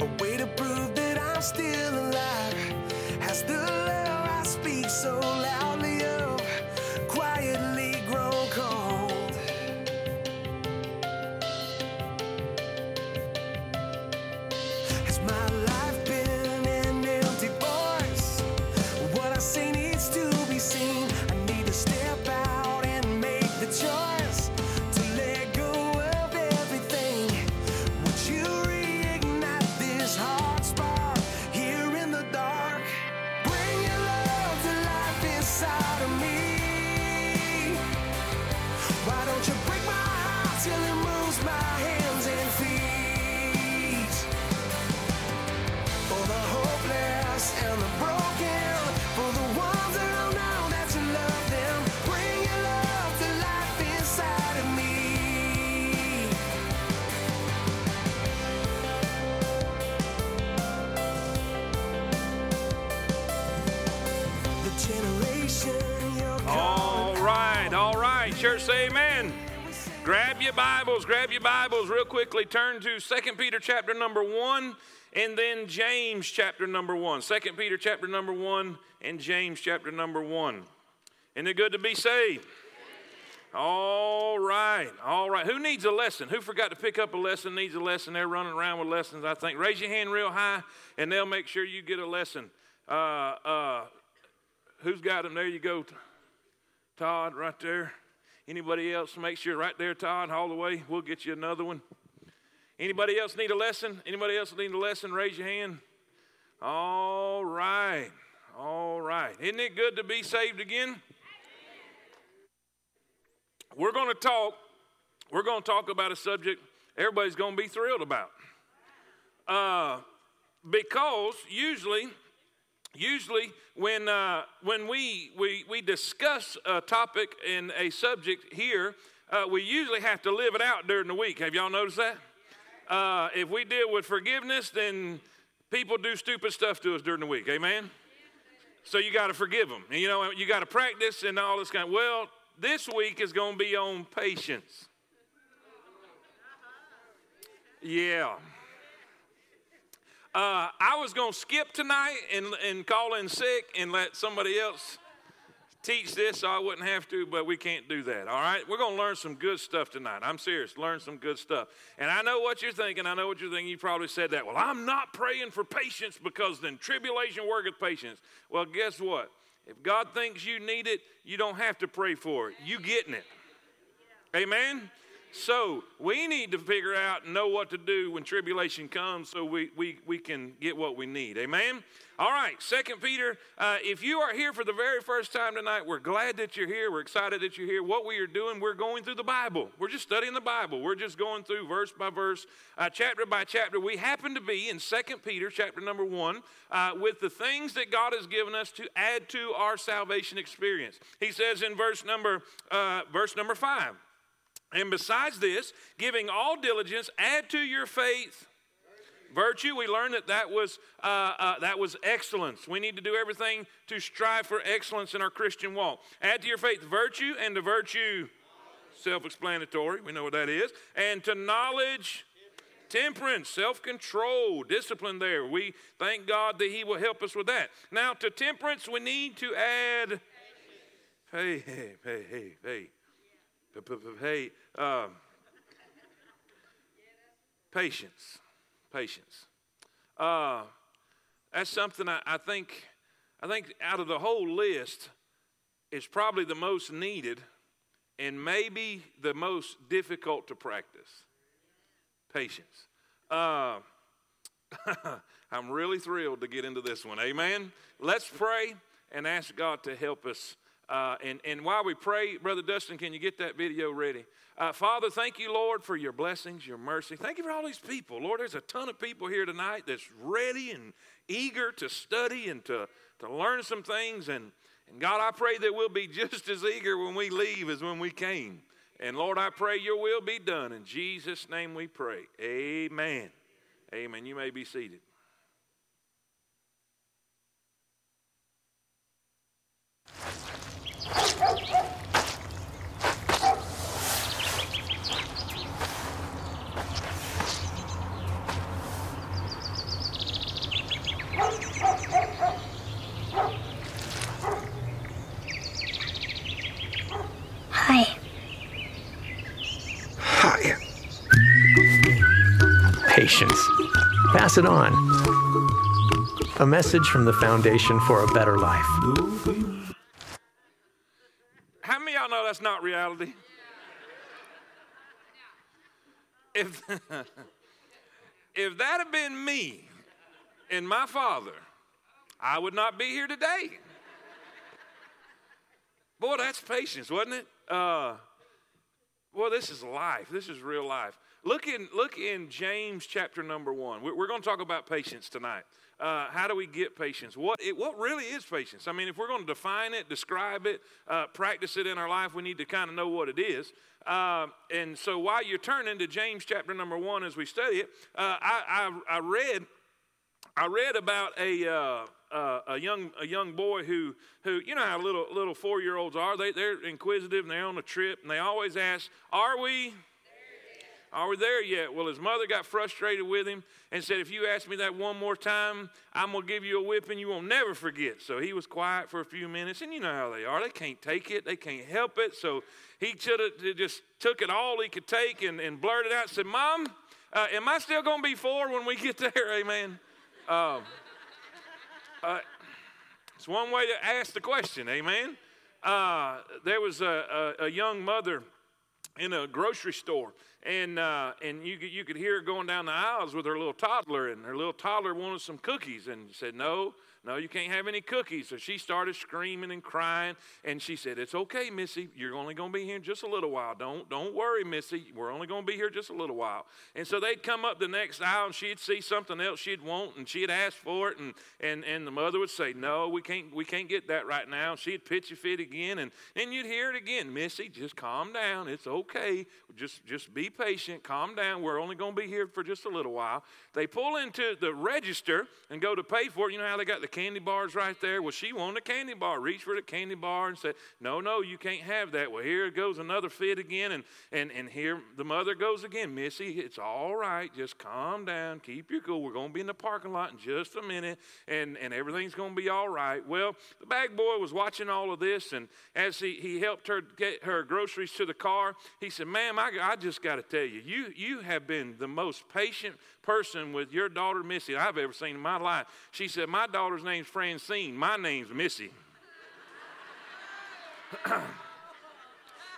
A way to prove that I'm still alive. Has the love I speak so loudly Bibles, grab your Bibles real quickly. Turn to 2 Peter chapter number 1 and then James chapter number 1. 2 Peter chapter number 1 and James chapter number 1. Isn't it good to be saved? All right, all right. Who needs a lesson? Who forgot to pick up a lesson needs a lesson? They're running around with lessons, I think. Raise your hand real high and they'll make sure you get a lesson. Uh, uh, who's got them? There you go. Todd, right there. Anybody else? Make sure right there, Todd, all the way. We'll get you another one. Anybody else need a lesson? Anybody else need a lesson? Raise your hand. All right. All right. Isn't it good to be saved again? We're going to talk. We're going to talk about a subject everybody's going to be thrilled about. Uh, because usually usually when, uh, when we, we, we discuss a topic in a subject here, uh, we usually have to live it out during the week. Have y'all noticed that? Uh, if we deal with forgiveness, then people do stupid stuff to us during the week. Amen? So you got to forgive them. And, you know, you got to practice and all this kind of, well, this week is going to be on patience. Yeah. Uh, I was going to skip tonight and, and call in sick and let somebody else teach this so I wouldn't have to, but we can't do that. All right? We're going to learn some good stuff tonight. I'm serious. Learn some good stuff. And I know what you're thinking. I know what you're thinking. You probably said that. Well, I'm not praying for patience because then tribulation worketh patience. Well, guess what? If God thinks you need it, you don't have to pray for it. You getting it. Amen? So we need to figure out and know what to do when tribulation comes so we, we, we can get what we need. Amen? All right, Second Peter, uh, if you are here for the very first time tonight, we're glad that you're here. We're excited that you're here. What we are doing, we're going through the Bible. We're just studying the Bible. We're just going through verse by verse, uh, chapter by chapter. We happen to be in Second Peter, chapter number one, uh, with the things that God has given us to add to our salvation experience. He says in verse number, uh, verse number five, and besides this, giving all diligence, add to your faith virtue. We learned that that was, uh, uh, that was excellence. We need to do everything to strive for excellence in our Christian walk. Add to your faith virtue, and to virtue, self explanatory. We know what that is. And to knowledge, temperance, self control, discipline there. We thank God that He will help us with that. Now, to temperance, we need to add. Hey, hey, hey, hey, hey. Hey, um, patience, patience. Uh, that's something I, I think. I think out of the whole list, is probably the most needed, and maybe the most difficult to practice. Patience. Uh, I'm really thrilled to get into this one. Amen. Let's pray and ask God to help us uh, and, and while we pray, Brother Dustin, can you get that video ready? Uh, Father, thank you, Lord, for your blessings, your mercy. Thank you for all these people. Lord, there's a ton of people here tonight that's ready and eager to study and to, to learn some things. And, and God, I pray that we'll be just as eager when we leave as when we came. And Lord, I pray your will be done. In Jesus' name we pray. Amen. Amen. You may be seated. Hi. Hi. Patience. Pass it on. A message from the Foundation for a Better Life that's not reality? If, if that had been me and my father, I would not be here today. Boy, that's patience, wasn't it? Uh, this is life. This is real life. Look in, look in James chapter number one. We're, going to talk about patience tonight. Uh, how do we get patience? What, it, what really is patience? I mean, if we're going to define it, describe it, uh, practice it in our life, we need to kind of know what it is. Uh, and so while you're turning to James chapter number one as we study it, uh, I, I, I, read I read about a, uh, a young a young boy who who you know how little little four year olds are they they're inquisitive and they're on a trip and they always ask are we are we there yet? Well, his mother got frustrated with him and said, If you ask me that one more time, I'm going to give you a whipping you won't never forget. So he was quiet for a few minutes, and you know how they are. They can't take it, they can't help it. So he just took it all he could take and, and blurted out said, Mom, uh, am I still going to be four when we get there? Amen. Um, uh, it's one way to ask the question. Amen. Uh, there was a, a, a young mother in a grocery store and uh, and you you could hear her going down the aisles with her little toddler, and her little toddler wanted some cookies, and she said, "No, no, you can't have any cookies." So she started screaming and crying, and she said, "It's okay, Missy. You're only going to be here just a little while. Don't don't worry, Missy. We're only going to be here just a little while." And so they'd come up the next aisle, and she'd see something else she'd want, and she'd ask for it, and and and the mother would say, "No, we can't we can't get that right now." She'd pitch a fit again, and and you'd hear it again, "Missy, just calm down. It's okay. Just just be patient, calm down. We're only going to be here for just a little while. They pull into the register and go to pay for it. You know how they got the candy bars right there? Well, she wanted a candy bar. Reach for the candy bar and said, No, no, you can't have that. Well, here goes another fit again. And, and, and here the mother goes again. Missy, it's all right. Just calm down. Keep your cool. We're going to be in the parking lot in just a minute, and, and everything's going to be all right. Well, the bag boy was watching all of this, and as he, he helped her get her groceries to the car, he said, Ma'am, I, I just got to tell you, you, you have been the most patient person with your daughter Missy I've ever seen in my life. She said, My daughter's name's Francine, my name's Missy.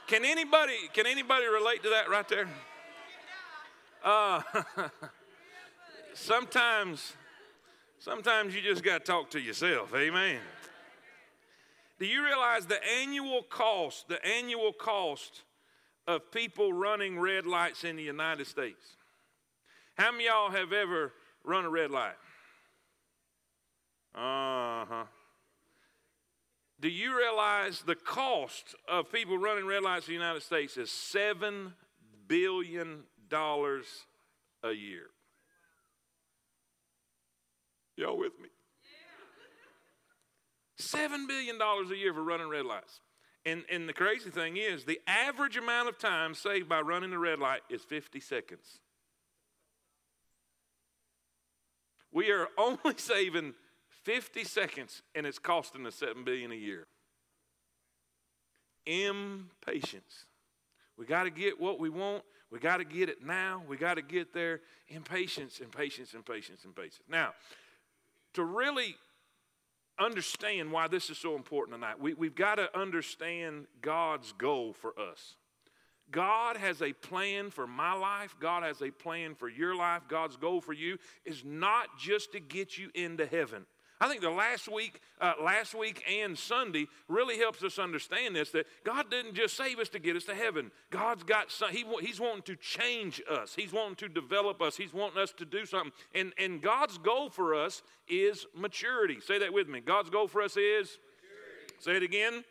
can anybody can anybody relate to that right there? Uh, sometimes sometimes you just got to talk to yourself. Amen. Do you realize the annual cost, the annual cost of people running red lights in the United States. How many y'all have ever run a red light? Uh huh. Do you realize the cost of people running red lights in the United States is $7 billion a year? Y'all with me? $7 billion a year for running red lights. And, and the crazy thing is, the average amount of time saved by running the red light is 50 seconds. We are only saving 50 seconds, and it's costing us 7 billion a year. Impatience. We got to get what we want. We got to get it now. We got to get there. Impatience, impatience, impatience, impatience. Now, to really understand why this is so important tonight. We, we've got to understand God's goal for us. God has a plan for my life. God has a plan for your life. God's goal for you is not just to get you into heaven. I think the last week, uh, last week and Sunday really helps us understand this that God didn't just save us to get us to heaven. God's got some, he, He's wanting to change us. He's wanting to develop us. He's wanting us to do something. And, and God's goal for us is maturity. Say that with me. God's goal for us is maturity. Say it again.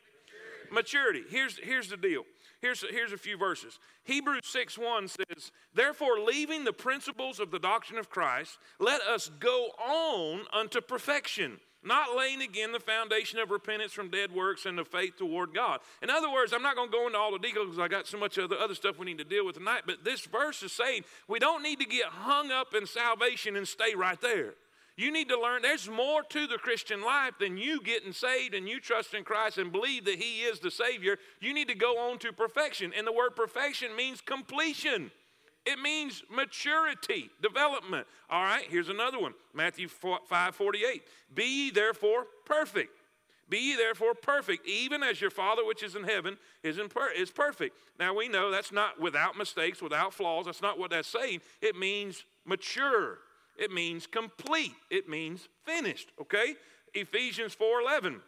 Maturity. maturity. Here's, here's the deal. Here's, here's a few verses. Hebrews 6 1 says, Therefore, leaving the principles of the doctrine of Christ, let us go on unto perfection, not laying again the foundation of repentance from dead works and the faith toward God. In other words, I'm not going to go into all the details because I got so much other, other stuff we need to deal with tonight, but this verse is saying we don't need to get hung up in salvation and stay right there. You need to learn there's more to the Christian life than you getting saved and you trust in Christ and believe that He is the Savior. You need to go on to perfection. And the word perfection means completion. It means maturity, development. All right, here's another one Matthew 5 48. Be ye therefore perfect. Be ye therefore perfect, even as your Father which is in heaven is, in per- is perfect. Now we know that's not without mistakes, without flaws. That's not what that's saying. It means mature. It means complete. It means finished. Okay? Ephesians 4:11.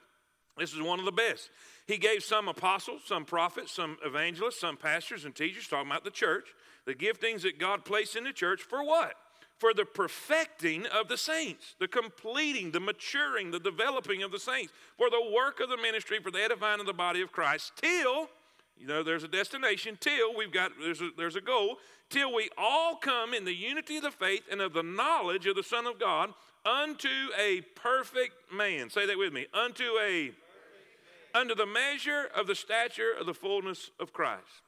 This is one of the best. He gave some apostles, some prophets, some evangelists, some pastors and teachers, talking about the church, the giftings that God placed in the church for what? For the perfecting of the saints, the completing, the maturing, the developing of the saints, for the work of the ministry, for the edifying of the body of Christ, till, you know, there's a destination, till we've got, there's a, there's a goal, till we all come in the unity of the faith and of the knowledge of the Son of God unto a perfect man. Say that with me. Unto a under the measure of the stature of the fullness of Christ.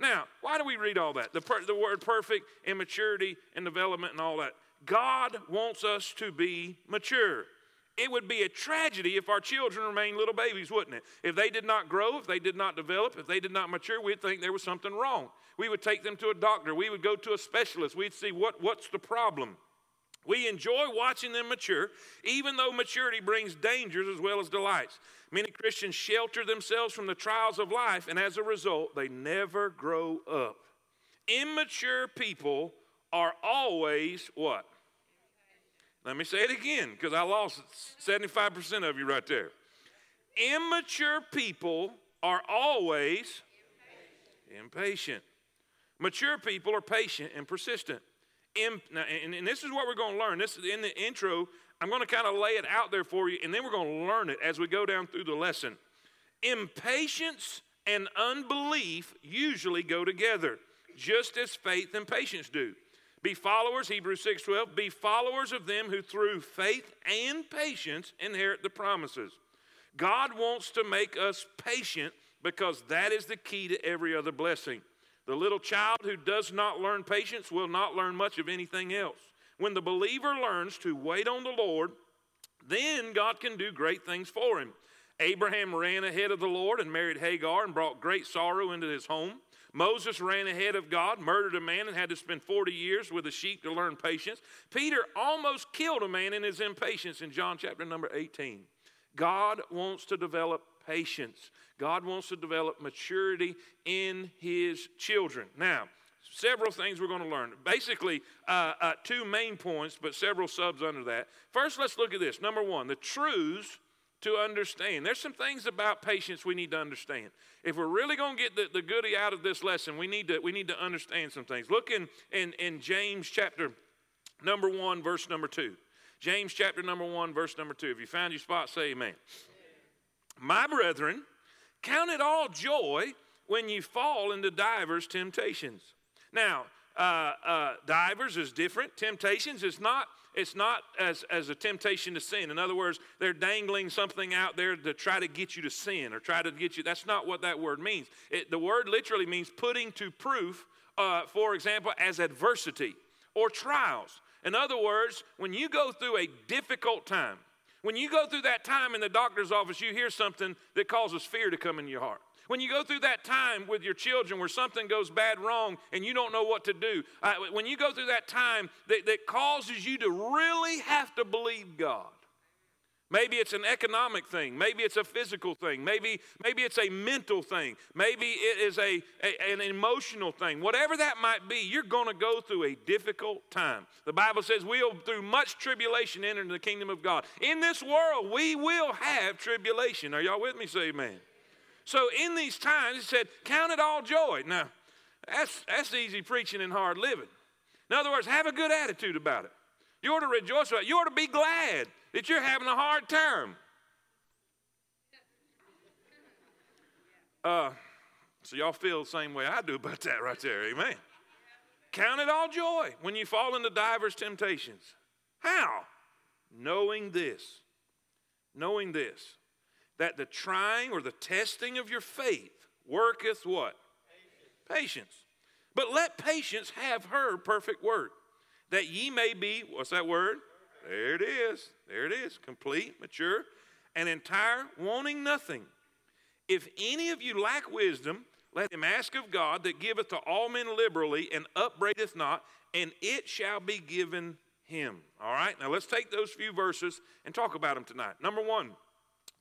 Now, why do we read all that? The, per, the word perfect and maturity and development and all that. God wants us to be mature. It would be a tragedy if our children remained little babies, wouldn't it? If they did not grow, if they did not develop, if they did not mature, we'd think there was something wrong. We would take them to a doctor. We would go to a specialist. We'd see what, what's the problem. We enjoy watching them mature, even though maturity brings dangers as well as delights. Many Christians shelter themselves from the trials of life, and as a result, they never grow up. Immature people are always what? Let me say it again because I lost 75% of you right there. Immature people are always impatient. Mature people are patient and persistent and, and this is what we're going to learn. This is in the intro. I'm going to kind of lay it out there for you, and then we're going to learn it as we go down through the lesson. Impatience and unbelief usually go together, just as faith and patience do. Be followers, Hebrews 6:12, be followers of them who through faith and patience inherit the promises. God wants to make us patient because that is the key to every other blessing. The little child who does not learn patience will not learn much of anything else. When the believer learns to wait on the Lord, then God can do great things for him. Abraham ran ahead of the Lord and married Hagar and brought great sorrow into his home. Moses ran ahead of God, murdered a man, and had to spend 40 years with a sheep to learn patience. Peter almost killed a man in his impatience in John chapter number 18. God wants to develop patience. God wants to develop maturity in his children. Now, several things we're going to learn. Basically, uh, uh, two main points, but several subs under that. First, let's look at this. Number one, the truths to understand. There's some things about patience we need to understand. If we're really going to get the, the goodie out of this lesson, we need to, we need to understand some things. Look in, in, in James chapter number one, verse number two. James chapter number one, verse number two. If you found your spot, say amen. amen. My brethren, Count it all joy when you fall into divers temptations. Now, uh, uh, divers is different. Temptations is not. It's not as, as a temptation to sin. In other words, they're dangling something out there to try to get you to sin or try to get you. That's not what that word means. It, the word literally means putting to proof, uh, for example, as adversity or trials. In other words, when you go through a difficult time, when you go through that time in the doctor's office, you hear something that causes fear to come in your heart. When you go through that time with your children where something goes bad wrong and you don't know what to do, uh, when you go through that time that, that causes you to really have to believe God, Maybe it's an economic thing. Maybe it's a physical thing. Maybe, maybe it's a mental thing. Maybe it is a, a an emotional thing. Whatever that might be, you're going to go through a difficult time. The Bible says we'll, through much tribulation, enter into the kingdom of God. In this world, we will have tribulation. Are y'all with me? Say amen. So in these times, it said, count it all joy. Now, that's, that's easy preaching and hard living. In other words, have a good attitude about it. You ought to rejoice about it. You ought to be glad that you're having a hard time. Uh, so y'all feel the same way I do about that right there. Amen. Count it all joy when you fall into divers temptations. How? Knowing this. Knowing this. That the trying or the testing of your faith worketh what? Patience. patience. But let patience have her perfect work, that ye may be, what's that word? There it is. There it is. Complete, mature, and entire, wanting nothing. If any of you lack wisdom, let him ask of God that giveth to all men liberally and upbraideth not, and it shall be given him. All right, now let's take those few verses and talk about them tonight. Number one,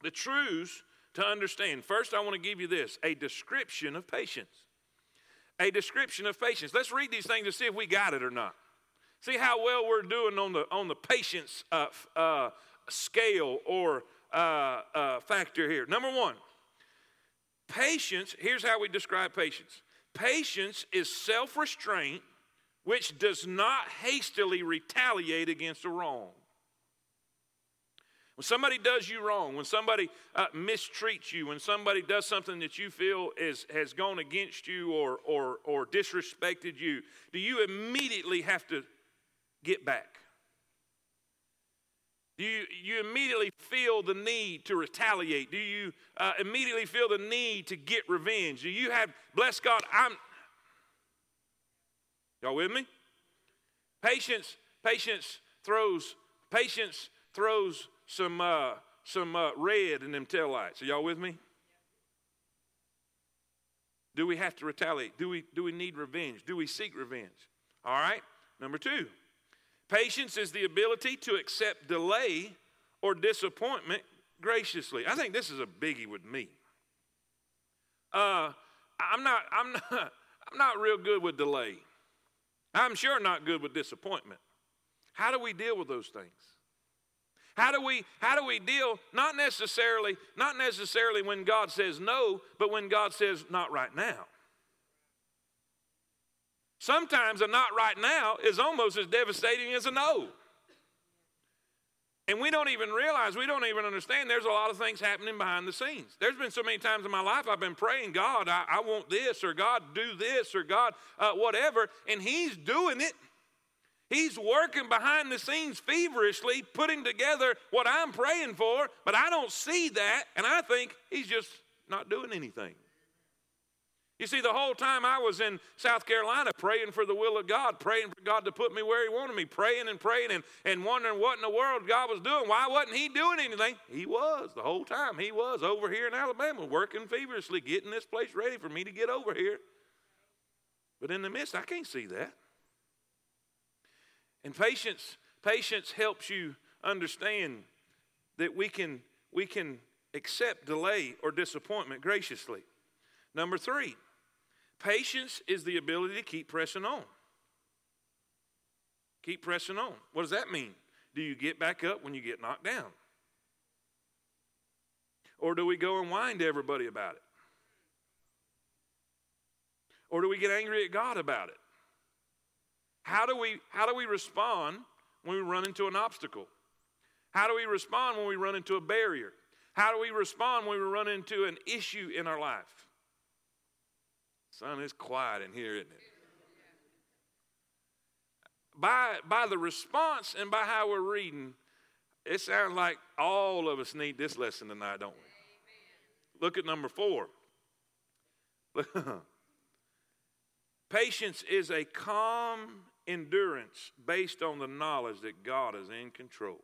the truths to understand. First, I want to give you this a description of patience. A description of patience. Let's read these things to see if we got it or not. See how well we're doing on the, on the patience uh, uh, scale or uh, uh, factor here. Number one, patience, here's how we describe patience patience is self restraint which does not hastily retaliate against a wrong. When somebody does you wrong, when somebody uh, mistreats you, when somebody does something that you feel is, has gone against you or, or, or disrespected you, do you immediately have to get back? Do you, you immediately feel the need to retaliate? Do you uh, immediately feel the need to get revenge? Do you have, bless God, I'm, y'all with me? Patience, patience throws, patience throws some, uh, some uh, red in them tail lights. Are y'all with me? Do we have to retaliate? Do we, do we need revenge? Do we seek revenge? All right. Number two, patience is the ability to accept delay or disappointment graciously. I think this is a biggie with me. Uh, I'm not, I'm not, I'm not real good with delay. I'm sure not good with disappointment. How do we deal with those things? How do we how do we deal not necessarily not necessarily when God says no, but when God says not right now? Sometimes a not right now is almost as devastating as a no. And we don't even realize, we don't even understand there's a lot of things happening behind the scenes. There's been so many times in my life I've been praying, God, I, I want this, or God, do this, or God, uh, whatever, and He's doing it. He's working behind the scenes feverishly, putting together what I'm praying for, but I don't see that, and I think he's just not doing anything. You see, the whole time I was in South Carolina praying for the will of God, praying for God to put me where He wanted me, praying and praying and, and wondering what in the world God was doing. Why wasn't He doing anything? He was the whole time. He was over here in Alabama working feverishly, getting this place ready for me to get over here. But in the midst, I can't see that. And patience, patience helps you understand that we can, we can accept delay or disappointment graciously. Number three, patience is the ability to keep pressing on. Keep pressing on. What does that mean? Do you get back up when you get knocked down? Or do we go and whine to everybody about it? Or do we get angry at God about it? How do we, how do we respond when we run into an obstacle? How do we respond when we run into a barrier? How do we respond when we run into an issue in our life? Son, it's quiet in here, isn't it? By, by the response and by how we're reading, it sounds like all of us need this lesson tonight, don't we? Look at number four. Patience is a calm endurance based on the knowledge that God is in control.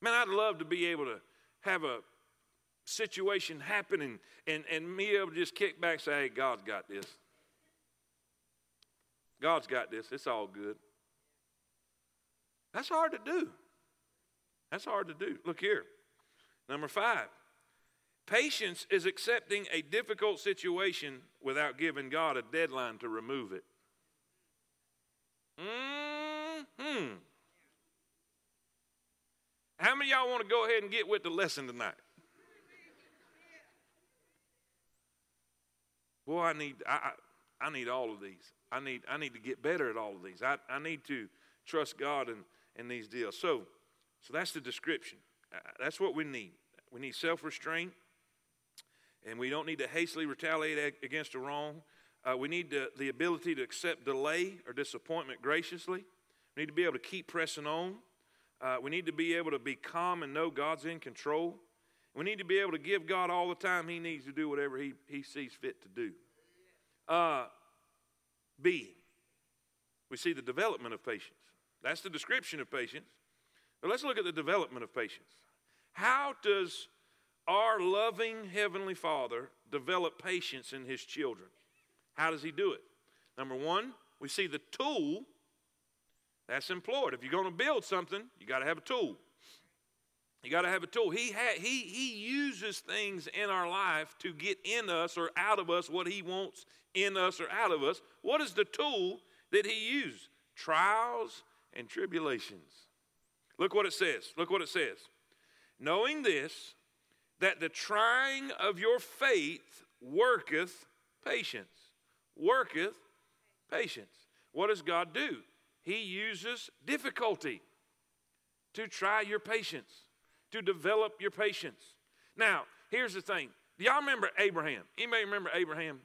Man, I'd love to be able to have a situation happen and, and, and me able to just kick back and say, hey, God's got this. God's got this. It's all good. That's hard to do. That's hard to do. Look here. Number five, Patience is accepting a difficult situation without giving God a deadline to remove it. Hmm. How many y'all want to go ahead and get with the lesson tonight? Boy, I need I, I, I need all of these. I need I need to get better at all of these. I, I need to trust God in, in these deals. So so that's the description. Uh, that's what we need. We need self-restraint and we don't need to hastily retaliate against a wrong. Uh, we need to, the ability to accept delay or disappointment graciously. We need to be able to keep pressing on. Uh, we need to be able to be calm and know God's in control. We need to be able to give God all the time He needs to do whatever He, he sees fit to do. Uh, B, we see the development of patience. That's the description of patience. But let's look at the development of patience. How does our loving Heavenly Father develop patience in His children? How does He do it? Number one, we see the tool that's employed. If you're going to build something, you got to have a tool. You got to have a tool. He, ha- he, he uses things in our life to get in us or out of us what He wants in us or out of us. What is the tool that He used? Trials and tribulations. Look what it says. Look what it says. Knowing this, that the trying of your faith worketh patience. Worketh patience. What does God do? He uses difficulty to try your patience, to develop your patience. Now, here's the thing. Do y'all remember Abraham? Anybody remember Abraham?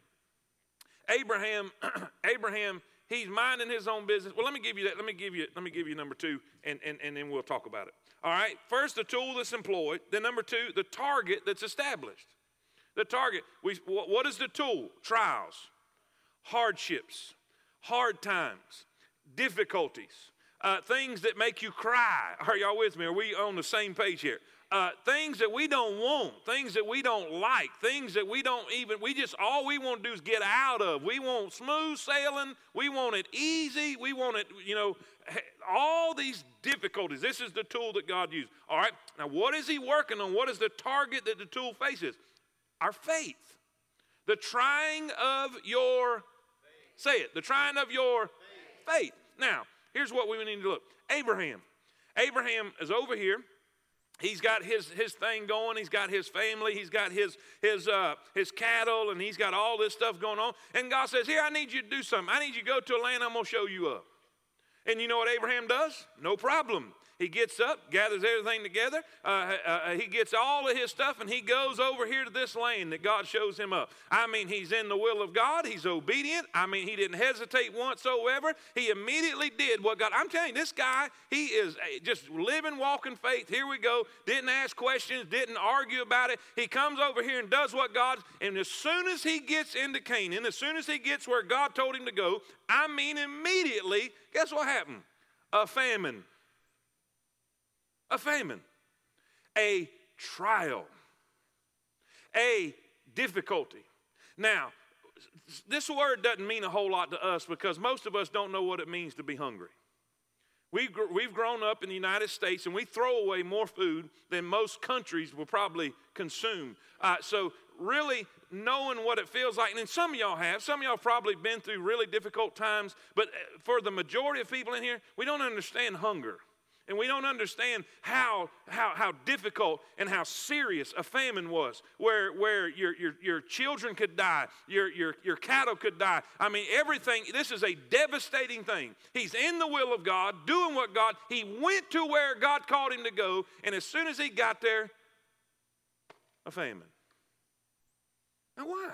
Abraham, Abraham, he's minding his own business. Well, let me give you that. Let me give you, let me give you number two, and, and, and then we'll talk about it. All right. First, the tool that's employed. Then number two, the target that's established. The target. We, what is the tool? Trials, hardships, hard times, difficulties, uh, things that make you cry. Are y'all with me? Are we on the same page here? Uh, things that we don't want, things that we don't like, things that we don't even, we just, all we want to do is get out of. We want smooth sailing. We want it easy. We want it, you know, all these difficulties. This is the tool that God used. All right. Now, what is He working on? What is the target that the tool faces? Our faith. The trying of your, say it, the trying of your faith. faith. Now, here's what we need to look Abraham. Abraham is over here. He's got his, his thing going. He's got his family. He's got his, his, uh, his cattle, and he's got all this stuff going on. And God says, Here, I need you to do something. I need you to go to a land I'm going to show you up. And you know what Abraham does? No problem. He gets up, gathers everything together. Uh, uh, uh, he gets all of his stuff and he goes over here to this lane that God shows him up. I mean, he's in the will of God. He's obedient. I mean, he didn't hesitate whatsoever. He immediately did what God. I'm telling you, this guy, he is just living, walking faith. Here we go. Didn't ask questions, didn't argue about it. He comes over here and does what God. And as soon as he gets into Canaan, as soon as he gets where God told him to go, I mean, immediately, guess what happened? A famine a famine, a trial, a difficulty. Now, this word doesn't mean a whole lot to us because most of us don't know what it means to be hungry. We've, we've grown up in the United States and we throw away more food than most countries will probably consume. Uh, so, really knowing what it feels like, and some of y'all have, some of y'all probably been through really difficult times, but uh, for the majority of people in here, we don't understand hunger. And we don't understand how, how, how difficult and how serious a famine was, where, where your, your, your children could die, your, your, your cattle could die. I mean, everything, this is a devastating thing. He's in the will of God, doing what God, he went to where God called him to go, and as soon as he got there, a famine. Now, why?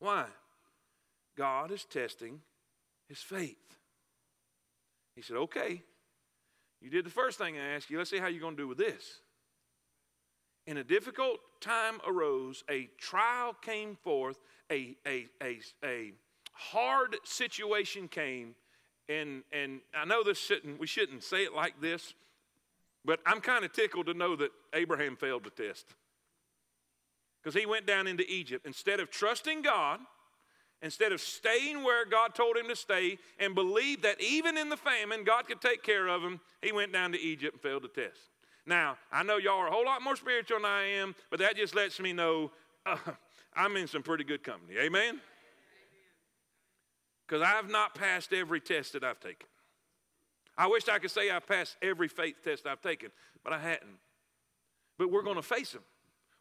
Why? God is testing his faith. He said, okay, you did the first thing I asked you. Let's see how you're going to do with this. In a difficult time arose, a trial came forth, a, a, a, a hard situation came, and, and I know this shouldn't, we shouldn't say it like this, but I'm kind of tickled to know that Abraham failed the test. Because he went down into Egypt. Instead of trusting God, Instead of staying where God told him to stay and believe that even in the famine, God could take care of him, he went down to Egypt and failed the test. Now, I know y'all are a whole lot more spiritual than I am, but that just lets me know uh, I'm in some pretty good company. Amen? Because I've not passed every test that I've taken. I wish I could say I've passed every faith test I've taken, but I hadn't. But we're going to face them.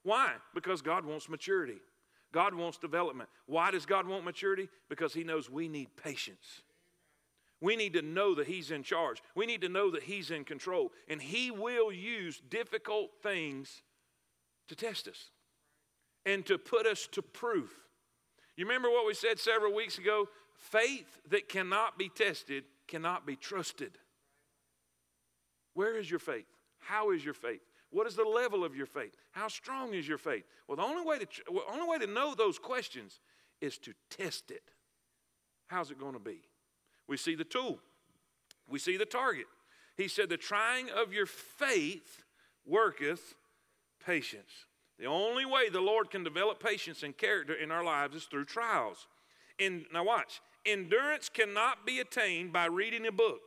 Why? Because God wants maturity. God wants development. Why does God want maturity? Because He knows we need patience. We need to know that He's in charge. We need to know that He's in control. And He will use difficult things to test us and to put us to proof. You remember what we said several weeks ago? Faith that cannot be tested cannot be trusted. Where is your faith? How is your faith? What is the level of your faith? How strong is your faith? Well, the only way to, well, only way to know those questions is to test it. How's it going to be? We see the tool, we see the target. He said, The trying of your faith worketh patience. The only way the Lord can develop patience and character in our lives is through trials. And now watch. Endurance cannot be attained by reading a book,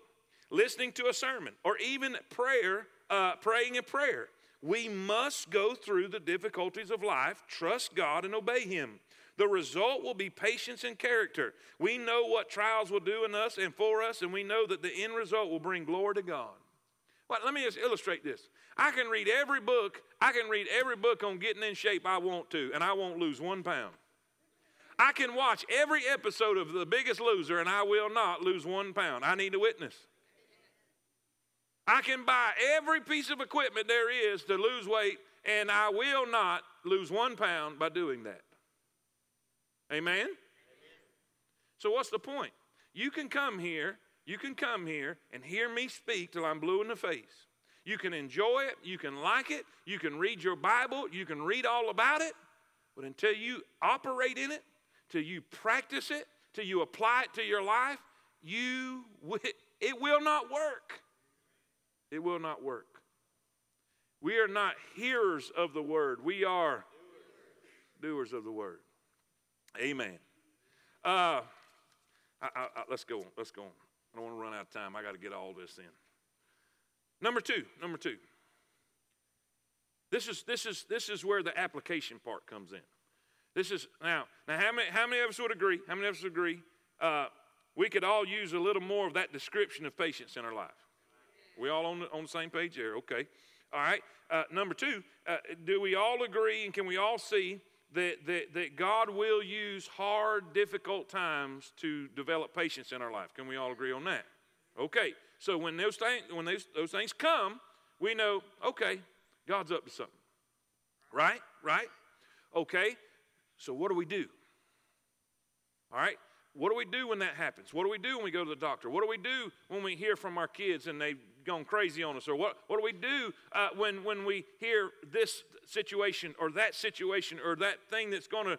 listening to a sermon, or even prayer, uh, praying a prayer. We must go through the difficulties of life, trust God, and obey Him. The result will be patience and character. We know what trials will do in us and for us, and we know that the end result will bring glory to God. Well, let me just illustrate this. I can read every book, I can read every book on getting in shape I want to, and I won't lose one pound. I can watch every episode of The Biggest Loser, and I will not lose one pound. I need a witness. I can buy every piece of equipment there is to lose weight, and I will not lose one pound by doing that. Amen? Amen? So, what's the point? You can come here, you can come here and hear me speak till I'm blue in the face. You can enjoy it, you can like it, you can read your Bible, you can read all about it, but until you operate in it, till you practice it, till you apply it to your life, you it will not work. It will not work. We are not hearers of the word, we are doers of the word. Amen. Uh, I, I, I, let's go on. Let's go on. I don't want to run out of time. I got to get all this in. Number two. Number two. This is this is this is where the application part comes in. This is now. Now, how many how many of us would agree? How many of us agree? Uh, we could all use a little more of that description of patience in our life. We all on the, on the same page there? Okay. All right. Uh, number two, uh, do we all agree and can we all see that, that, that God will use hard, difficult times to develop patience in our life. Can we all agree on that? Okay, so when those things, when those, those things come, we know, okay, God's up to something. Right? Right? Okay, so what do we do? All right, what do we do when that happens? What do we do when we go to the doctor? What do we do when we hear from our kids and they've gone crazy on us? Or what, what do we do uh, when, when we hear this situation or that situation or that thing that's going to,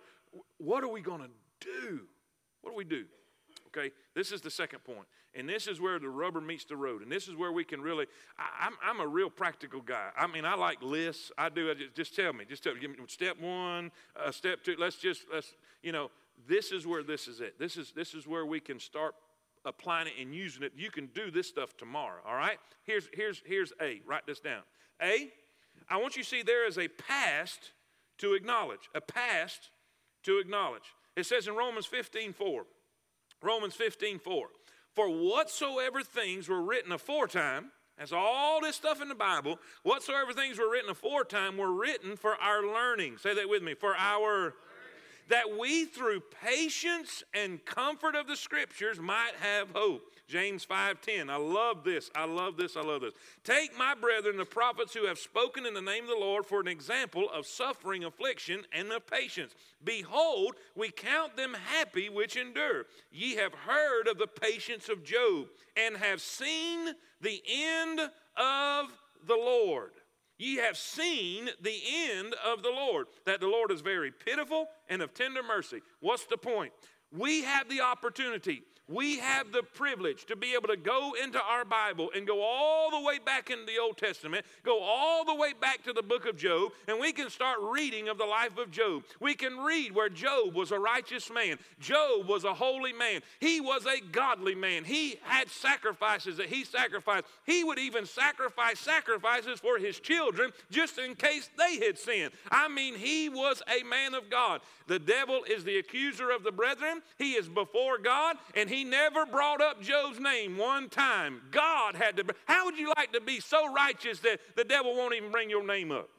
what are we going to do? What do we do? Okay, this is the second point. And this is where the rubber meets the road. And this is where we can really, I, am I'm, I'm a real practical guy. I mean, I like lists. I do. I just, just tell me. Just tell me step one, uh, step two. Let's just, let's, you know, this is where this is it. This is, this is where we can start applying it and using it. You can do this stuff tomorrow, all right? Here's, here's, here's A. Write this down. A, I want you to see there is a past to acknowledge. A past to acknowledge. It says in Romans 15 4. Romans 15 4. For whatsoever things were written aforetime, that's all this stuff in the Bible, whatsoever things were written aforetime were written for our learning. Say that with me. For our that we through patience and comfort of the scriptures might have hope. James 5:10. I love this. I love this. I love this. Take my brethren the prophets who have spoken in the name of the Lord for an example of suffering, affliction, and of patience. Behold, we count them happy which endure. Ye have heard of the patience of Job and have seen the end of the Lord. Ye have seen the end of the Lord, that the Lord is very pitiful and of tender mercy. What's the point? We have the opportunity we have the privilege to be able to go into our Bible and go all the way back into the Old Testament, go all the way back to the book of Job, and we can start reading of the life of Job. We can read where Job was a righteous man, Job was a holy man, he was a godly man, he had sacrifices that he sacrificed. He would even sacrifice sacrifices for his children just in case they had sinned. I mean, he was a man of God. The devil is the accuser of the brethren, he is before God, and he he never brought up Job's name one time. God had to. How would you like to be so righteous that the devil won't even bring your name up?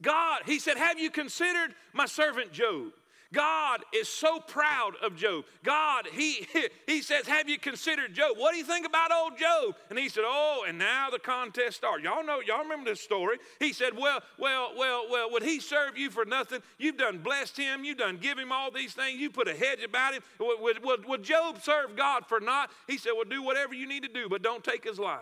God, he said, Have you considered my servant Job? God is so proud of Job. God, he, he says, Have you considered Job? What do you think about old Job? And he said, Oh, and now the contest starts. Y'all know, y'all remember this story. He said, Well, well, well, well, would he serve you for nothing? You've done blessed him, you've done give him all these things, you put a hedge about him. Would, would, would, Job serve God for naught? He said, Well, do whatever you need to do, but don't take his life.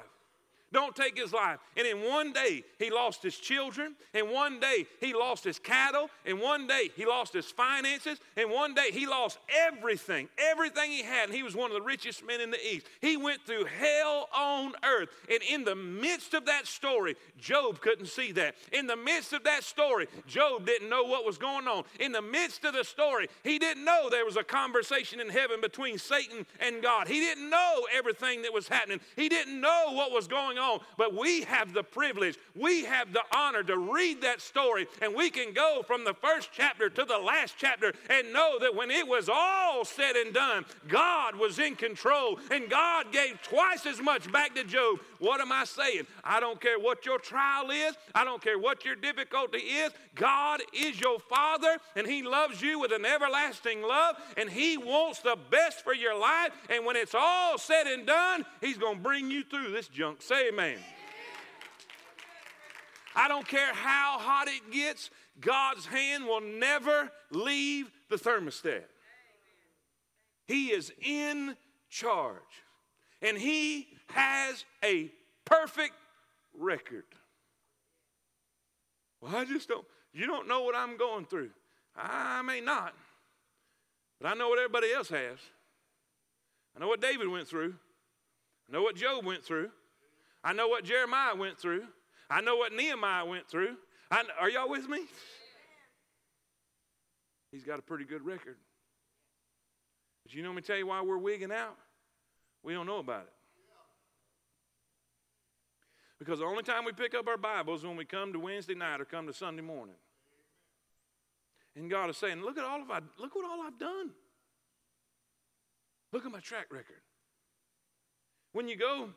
Don't take his life. And in one day, he lost his children. In one day, he lost his cattle. In one day, he lost his finances. In one day, he lost everything, everything he had. And he was one of the richest men in the East. He went through hell on earth. And in the midst of that story, Job couldn't see that. In the midst of that story, Job didn't know what was going on. In the midst of the story, he didn't know there was a conversation in heaven between Satan and God. He didn't know everything that was happening. He didn't know what was going on. But we have the privilege, we have the honor to read that story, and we can go from the first chapter to the last chapter and know that when it was all said and done, God was in control, and God gave twice as much back to Job. What am I saying? I don't care what your trial is, I don't care what your difficulty is. God is your Father, and He loves you with an everlasting love, and He wants the best for your life. And when it's all said and done, He's going to bring you through this junk. Say amen. I don't care how hot it gets, God's hand will never leave the thermostat. He is in charge, and He has a perfect record. Well, I just don't, you don't know what I'm going through. I may not, but I know what everybody else has. I know what David went through. I know what Job went through. I know what Jeremiah went through. I know what Nehemiah went through. I, are y'all with me? He's got a pretty good record. But you know me tell you why we're wigging out? We don't know about it. Because the only time we pick up our Bibles when we come to Wednesday night or come to Sunday morning. And God is saying, look at all of I look what all I've done. Look at my track record. When you go,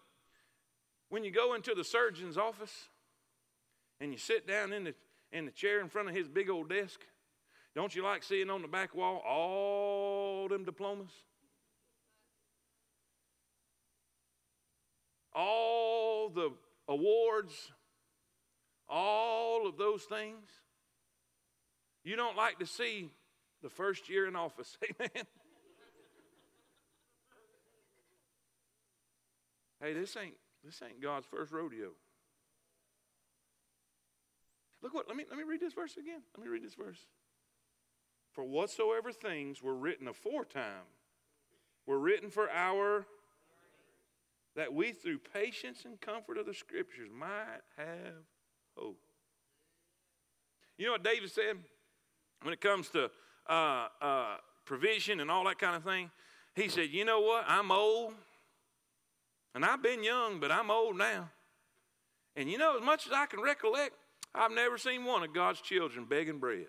when you go into the surgeon's office and you sit down in the in the chair in front of his big old desk, don't you like seeing on the back wall all them diplomas? All the awards, all of those things. You don't like to see the first year in office, amen. hey, this ain't this ain't God's first rodeo. Look what let me let me read this verse again. Let me read this verse. For whatsoever things were written aforetime were written for our that we through patience and comfort of the scriptures might have hope. You know what David said when it comes to uh, uh, provision and all that kind of thing? He said, You know what? I'm old, and I've been young, but I'm old now. And you know, as much as I can recollect, I've never seen one of God's children begging bread.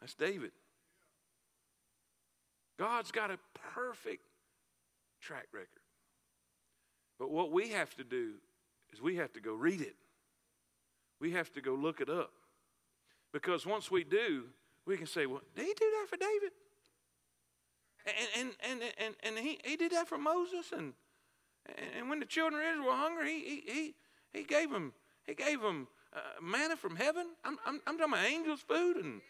That's David. God's got a perfect track record. But what we have to do is we have to go read it. We have to go look it up. Because once we do, we can say, well, did he do that for David? And, and, and, and, and he, he did that for Moses. And, and when the children of Israel were hungry, he, he, he, he gave them, he gave them uh, manna from heaven. I'm, I'm, I'm talking about angels' food and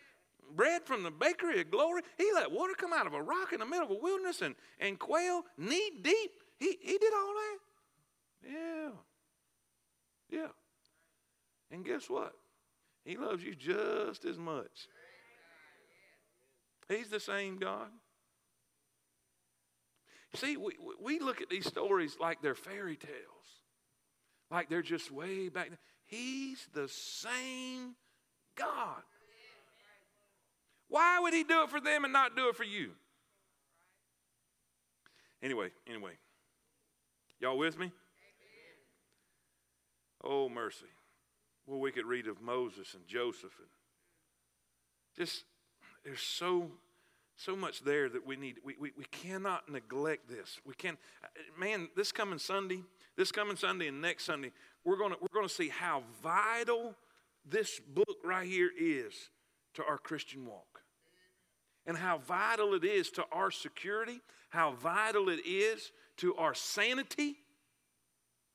bread from the bakery of glory. He let water come out of a rock in the middle of a wilderness and, and quail knee deep. He, he did all that. Yeah. Yeah. And guess what? He loves you just as much. He's the same God. See, we, we look at these stories like they're fairy tales, like they're just way back. He's the same God. Why would he do it for them and not do it for you? Anyway, anyway. Y'all with me? Oh, mercy. Well, we could read of Moses and Joseph and just there's so so much there that we need we, we, we cannot neglect this. We can uh, man this coming sunday this coming sunday and next sunday we're to we're to see how vital this book right here is to our christian walk. And how vital it is to our security how vital it is to our sanity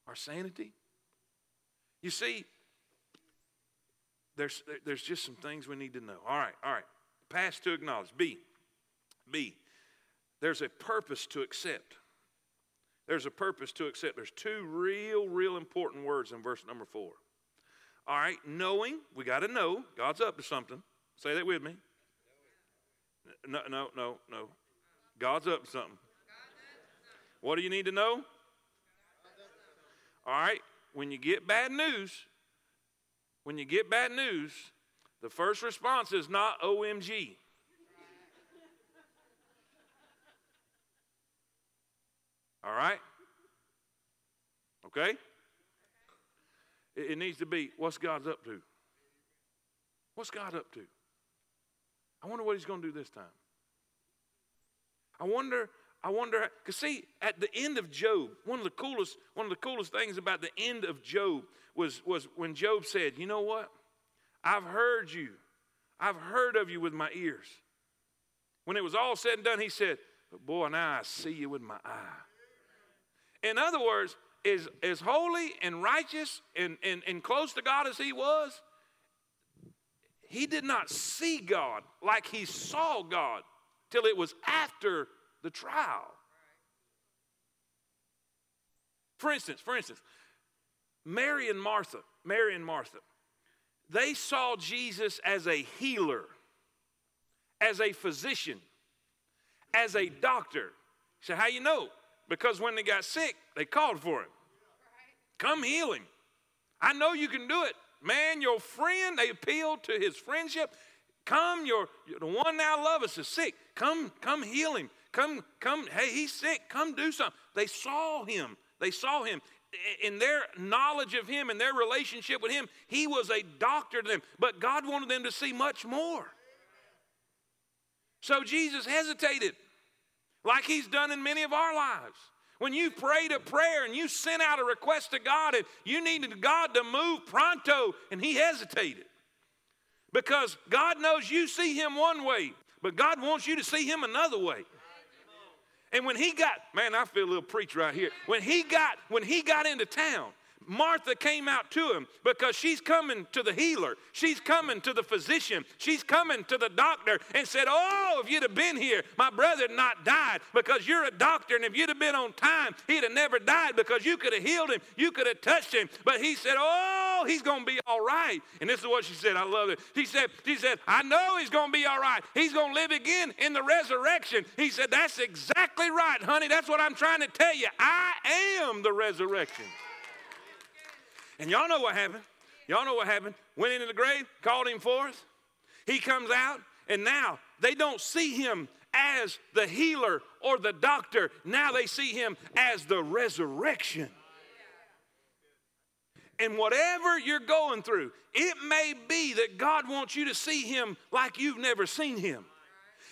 our sanity. You see there's, there's just some things we need to know. All right all right. Pass to acknowledge. B B, there's a purpose to accept. there's a purpose to accept. There's two real, real important words in verse number four. All right, knowing, we got to know God's up to something. Say that with me. No, no, no, no. God's up to something. What do you need to know? All right, when you get bad news, when you get bad news, the first response is not OMG. All right? Okay? It, it needs to be what's God's up to? What's God up to? I wonder what he's going to do this time. I wonder, I wonder, because see, at the end of Job, one of the coolest, one of the coolest things about the end of Job was, was when Job said, You know what? I've heard you. I've heard of you with my ears. When it was all said and done, he said, But boy, now I see you with my eye. In other words, as, as holy and righteous and, and, and close to God as he was, he did not see God like he saw God till it was after the trial. For instance, for instance, Mary and Martha, Mary and Martha, they saw Jesus as a healer, as a physician, as a doctor. So how you know? Because when they got sick, they called for him. Come heal him. I know you can do it. Man, your friend, they appealed to his friendship. Come, your the one now love us is sick. Come, come heal him. Come, come, hey, he's sick. Come do something. They saw him. They saw him. In their knowledge of him and their relationship with him, he was a doctor to them. But God wanted them to see much more. So Jesus hesitated like he's done in many of our lives. When you prayed a prayer and you sent out a request to God and you needed God to move pronto, and he hesitated. Because God knows you see him one way, but God wants you to see him another way. And when he got, man, I feel a little preach right here. When he got, when he got into town, Martha came out to him because she's coming to the healer. She's coming to the physician. She's coming to the doctor and said, Oh, if you'd have been here, my brother had not died because you're a doctor. And if you'd have been on time, he'd have never died because you could have healed him. You could have touched him. But he said, Oh, he's going to be all right. And this is what she said. I love it. She said, she said, I know he's going to be all right. He's going to live again in the resurrection. He said, That's exactly right, honey. That's what I'm trying to tell you. I am the resurrection. And y'all know what happened. Y'all know what happened. Went into the grave, called him forth. He comes out, and now they don't see him as the healer or the doctor. Now they see him as the resurrection. And whatever you're going through, it may be that God wants you to see him like you've never seen him.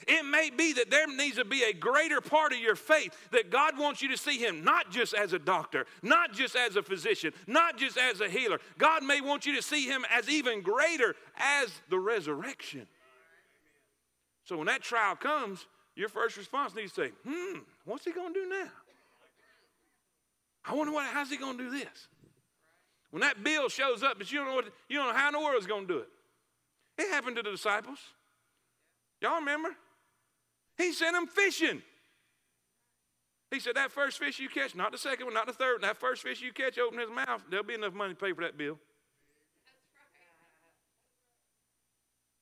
It may be that there needs to be a greater part of your faith that God wants you to see Him not just as a doctor, not just as a physician, not just as a healer. God may want you to see Him as even greater as the resurrection. So when that trial comes, your first response needs to say, hmm, what's He going to do now? I wonder what, how's He going to do this? When that bill shows up, but you don't know what, you don't know how in the world He's going to do it. It happened to the disciples. Y'all remember? He sent them fishing. He said, That first fish you catch, not the second one, not the third, that first fish you catch, open his mouth, there'll be enough money to pay for that bill.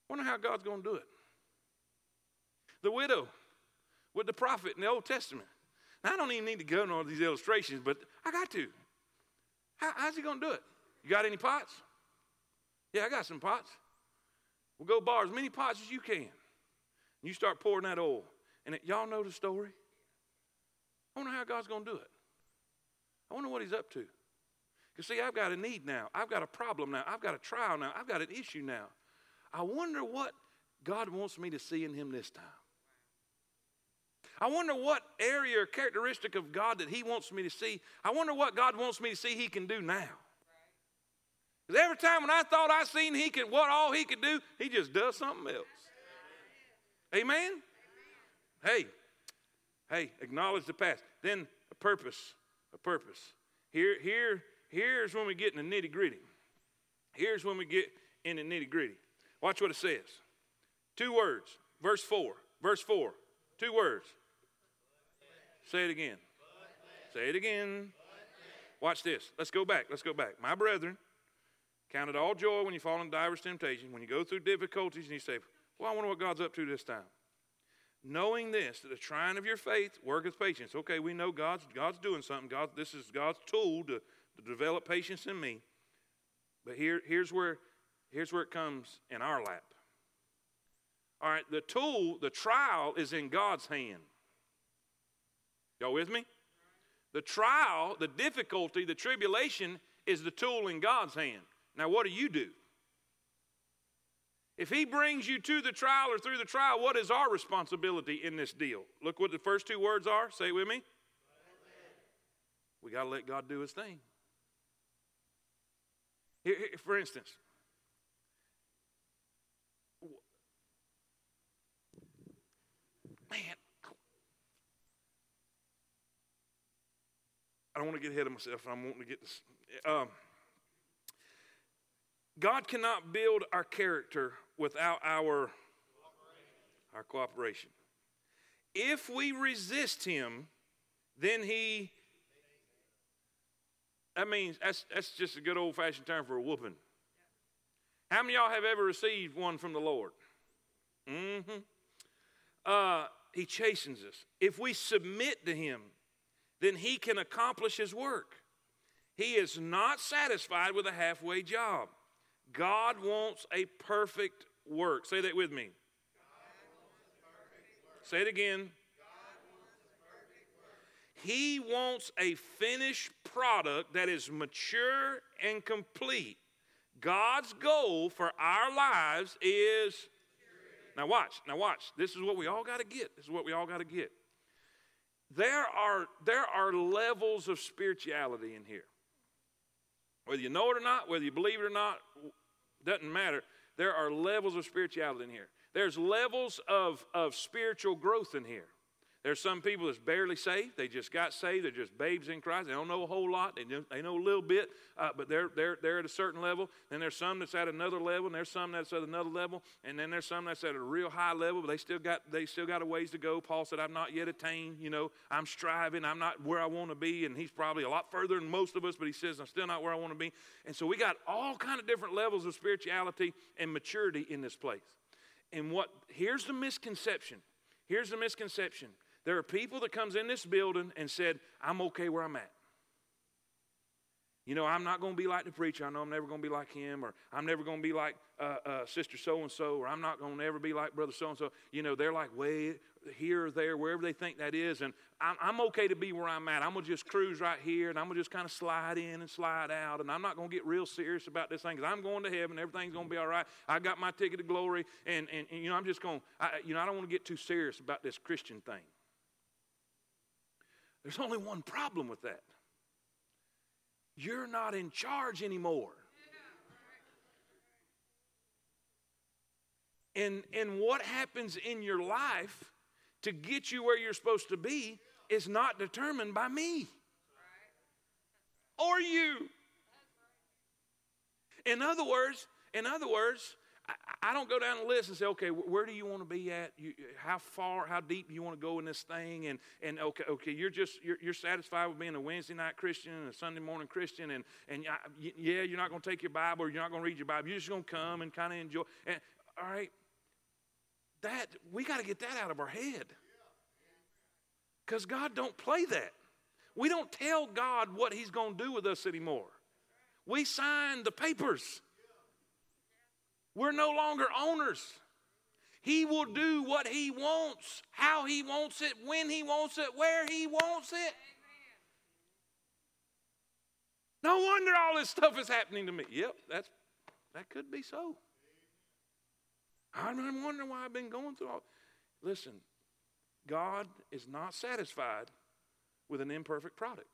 Wonder how God's going to do it. The widow with the prophet in the Old Testament. Now, I don't even need to go into all these illustrations, but I got to. How, how's he going to do it? You got any pots? Yeah, I got some pots. We'll go borrow as many pots as you can. You start pouring that oil. And it, y'all know the story? I wonder how God's going to do it. I wonder what He's up to. Because, see, I've got a need now. I've got a problem now. I've got a trial now. I've got an issue now. I wonder what God wants me to see in Him this time. I wonder what area or characteristic of God that He wants me to see. I wonder what God wants me to see He can do now. Because every time when I thought I seen He could, what all He could do, He just does something else. Amen? Hey, hey, acknowledge the past. Then a purpose, a purpose. Here, here, here's when we get in the nitty gritty. Here's when we get in the nitty gritty. Watch what it says. Two words. Verse 4. Verse 4. Two words. Say it again. Say it again. Watch this. Let's go back. Let's go back. My brethren, count it all joy when you fall into diverse temptation, when you go through difficulties and you say, Well, I wonder what God's up to this time. Knowing this, that the trying of your faith worketh patience. Okay, we know God's God's doing something. God, this is God's tool to, to develop patience in me. But here, here's where here's where it comes in our lap. All right, the tool, the trial is in God's hand. Y'all with me? The trial, the difficulty, the tribulation is the tool in God's hand. Now, what do you do? If He brings you to the trial or through the trial, what is our responsibility in this deal? Look what the first two words are. Say it with me. We got to let God do His thing. Here, here, for instance, man, I don't want to get ahead of myself. I'm wanting to get this. Um, God cannot build our character without our our cooperation. If we resist Him, then He. That means that's that's just a good old fashioned term for a whooping. How many y'all have ever received one from the Lord? Mm-hmm. Uh, he chastens us. If we submit to Him, then he can accomplish his work. He is not satisfied with a halfway job. God wants a perfect work. Say that with me. Say it again. He wants a finished product that is mature and complete. God's goal for our lives is. Now, watch. Now, watch. This is what we all got to get. This is what we all got to get. There are, there are levels of spirituality in here. Whether you know it or not, whether you believe it or not, doesn't matter. There are levels of spirituality in here. There's levels of, of spiritual growth in here. There's some people that's barely saved. They just got saved. They're just babes in Christ. They don't know a whole lot. They, know, they know a little bit, uh, but they're, they're, they're at a certain level. Then there's some that's at another level, and there's some that's at another level, and then there's some that's at a real high level, but they still got they still got a ways to go. Paul said, "I've not yet attained. You know, I'm striving. I'm not where I want to be." And he's probably a lot further than most of us, but he says, "I'm still not where I want to be." And so we got all kind of different levels of spirituality and maturity in this place. And what here's the misconception. Here's the misconception there are people that comes in this building and said, I'm okay where I'm at. You know, I'm not going to be like the preacher. I know I'm never going to be like him, or I'm never going to be like uh, uh, sister so and so, or I'm not going to ever be like brother so and so. You know, they're like way here or there, wherever they think that is. And I'm, I'm okay to be where I'm at. I'm going to just cruise right here, and I'm going to just kind of slide in and slide out. And I'm not going to get real serious about this thing because I'm going to heaven. Everything's going to be all right. I got my ticket to glory. And, and, and you know, I'm just going, I, you know, I don't want to get too serious about this Christian thing. There's only one problem with that. You're not in charge anymore. And, and what happens in your life to get you where you're supposed to be is not determined by me or you. In other words, in other words, I, don't go down the list and say, okay, where do you want to be at? You, how far, how deep do you want to go in this thing? And, and okay, okay, you're just, you're, you're satisfied with being a Wednesday night Christian and a Sunday morning Christian. And, and yeah, you're not going to take your Bible or you're not going to read your Bible. You're just going to come and kind of enjoy. And, all right, that, we got to get that out of our head. Because God don't play that. We don't tell God what he's going to do with us anymore. We sign the papers. We're no longer owners. He will do what He wants, how He wants it, when He wants it, where He wants it. No wonder all this stuff is happening to me. Yep, that's that could be so. I'm wondering why I've been going through all. Listen, God is not satisfied with an imperfect product.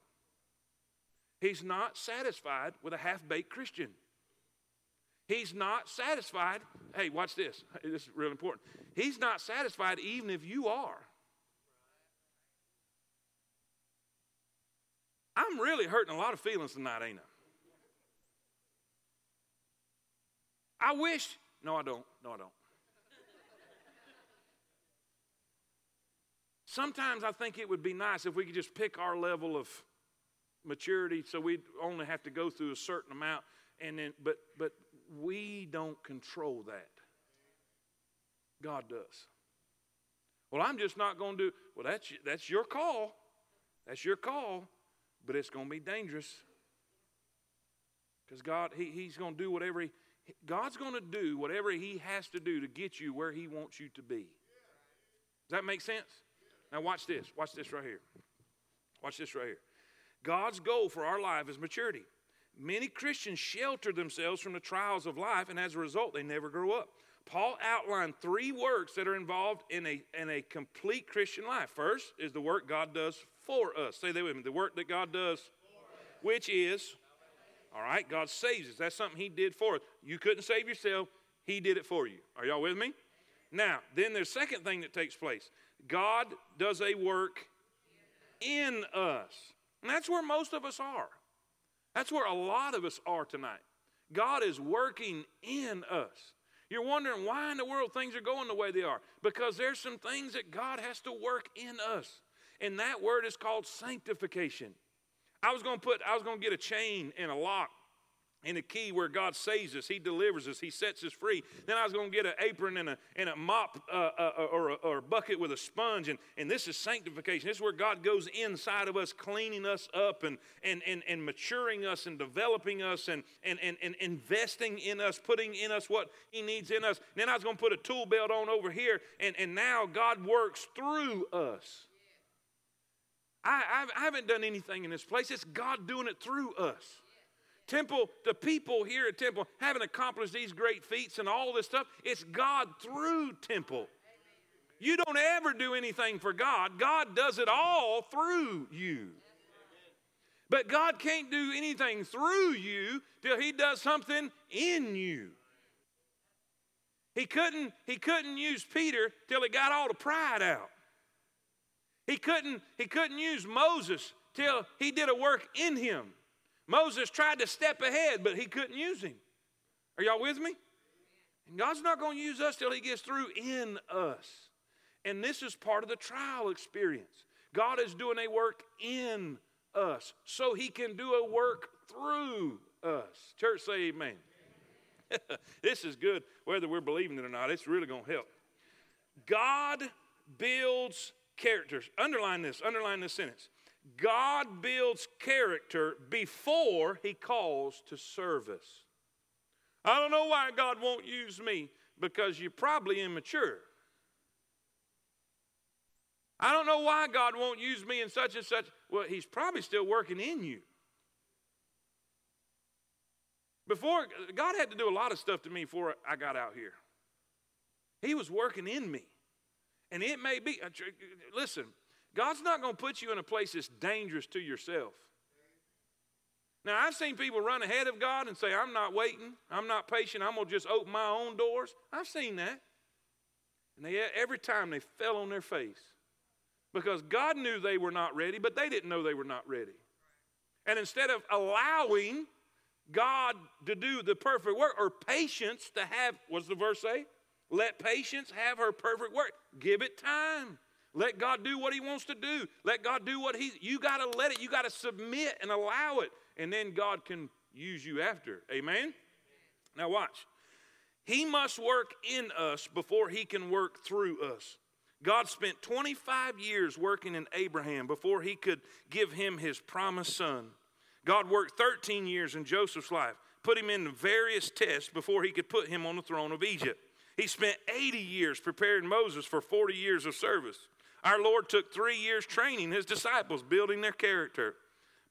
He's not satisfied with a half-baked Christian. He's not satisfied. Hey, watch this. This is really important. He's not satisfied even if you are. I'm really hurting a lot of feelings tonight, ain't I? I wish, no, I don't. No, I don't. Sometimes I think it would be nice if we could just pick our level of maturity, so we'd only have to go through a certain amount, and then but but we don't control that. God does. Well, I'm just not going to do. Well, that's that's your call. That's your call, but it's going to be dangerous because God he, He's going to do whatever he God's going to do whatever He has to do to get you where He wants you to be. Does that make sense? Now watch this. Watch this right here. Watch this right here. God's goal for our life is maturity. Many Christians shelter themselves from the trials of life, and as a result, they never grow up. Paul outlined three works that are involved in a, in a complete Christian life. First is the work God does for us. Say that with me. The work that God does, which is, all right, God saves us. That's something He did for us. You couldn't save yourself, He did it for you. Are y'all with me? Now, then there's second thing that takes place. God does a work in us. And that's where most of us are. That's where a lot of us are tonight. God is working in us. You're wondering why in the world things are going the way they are. Because there's some things that God has to work in us. And that word is called sanctification. I was going to put, I was going to get a chain and a lock and a key where God saves us, He delivers us, He sets us free. Then I was going to get an apron and a, and a mop uh, uh, or, a, or a bucket with a sponge. And, and this is sanctification. This is where God goes inside of us, cleaning us up and, and, and, and maturing us and developing us and, and, and, and investing in us, putting in us what He needs in us. Then I was going to put a tool belt on over here. And, and now God works through us. I, I haven't done anything in this place, it's God doing it through us. Temple, the people here at Temple haven't accomplished these great feats and all this stuff. It's God through Temple. You don't ever do anything for God, God does it all through you. But God can't do anything through you till He does something in you. He couldn't, he couldn't use Peter till he got all the pride out. He couldn't, he couldn't use Moses till he did a work in him. Moses tried to step ahead, but he couldn't use him. Are y'all with me? And God's not going to use us till he gets through in us. And this is part of the trial experience. God is doing a work in us so he can do a work through us. Church, say amen. this is good, whether we're believing it or not. It's really going to help. God builds characters. Underline this, underline this sentence. God builds character before he calls to service. I don't know why God won't use me because you're probably immature. I don't know why God won't use me in such and such. Well, he's probably still working in you. Before, God had to do a lot of stuff to me before I got out here. He was working in me. And it may be, uh, listen, God's not going to put you in a place that's dangerous to yourself. Now, I've seen people run ahead of God and say, I'm not waiting, I'm not patient, I'm going to just open my own doors. I've seen that. And they, every time they fell on their face because God knew they were not ready, but they didn't know they were not ready. And instead of allowing God to do the perfect work or patience to have, what's the verse say? Let patience have her perfect work. Give it time. Let God do what He wants to do. Let God do what He, you got to let it, you got to submit and allow it. And then God can use you after. Amen? Now, watch. He must work in us before He can work through us. God spent 25 years working in Abraham before He could give him His promised son. God worked 13 years in Joseph's life, put him in various tests before He could put him on the throne of Egypt. He spent 80 years preparing Moses for 40 years of service. Our Lord took three years training his disciples, building their character.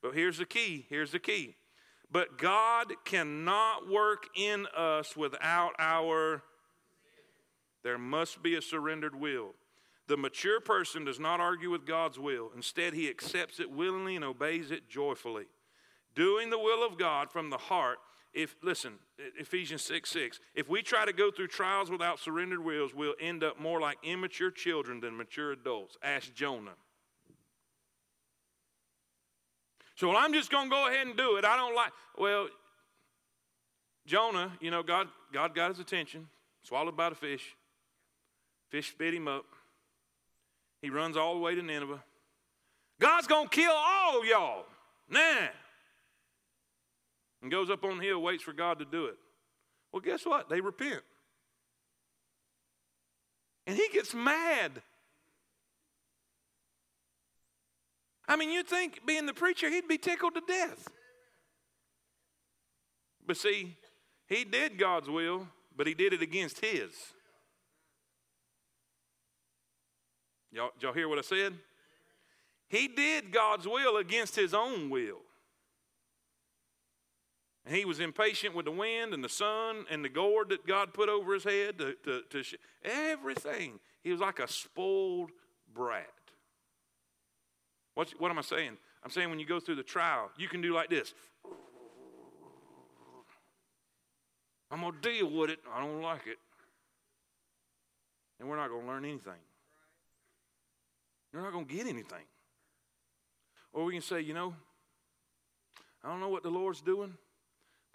But here's the key here's the key. But God cannot work in us without our, there must be a surrendered will. The mature person does not argue with God's will. Instead, he accepts it willingly and obeys it joyfully. Doing the will of God from the heart if listen ephesians 6 6 if we try to go through trials without surrendered wills we'll end up more like immature children than mature adults. Ask jonah. So well, i'm just going to go ahead and do it. I don't like well jonah you know god god got his attention swallowed by the fish. Fish spit him up. He runs all the way to nineveh. God's going to kill all y'all. Nah. And goes up on the hill, waits for God to do it. Well, guess what? They repent. And he gets mad. I mean, you'd think being the preacher, he'd be tickled to death. But see, he did God's will, but he did it against his. Y'all, y'all hear what I said? He did God's will against his own will. And he was impatient with the wind and the sun and the gourd that God put over his head to, to, to sh- everything. He was like a spoiled brat. What, what am I saying? I'm saying when you go through the trial, you can do like this. I'm going to deal with it. I don't like it. And we're not going to learn anything. You're not going to get anything. Or we can say, you know, I don't know what the Lord's doing,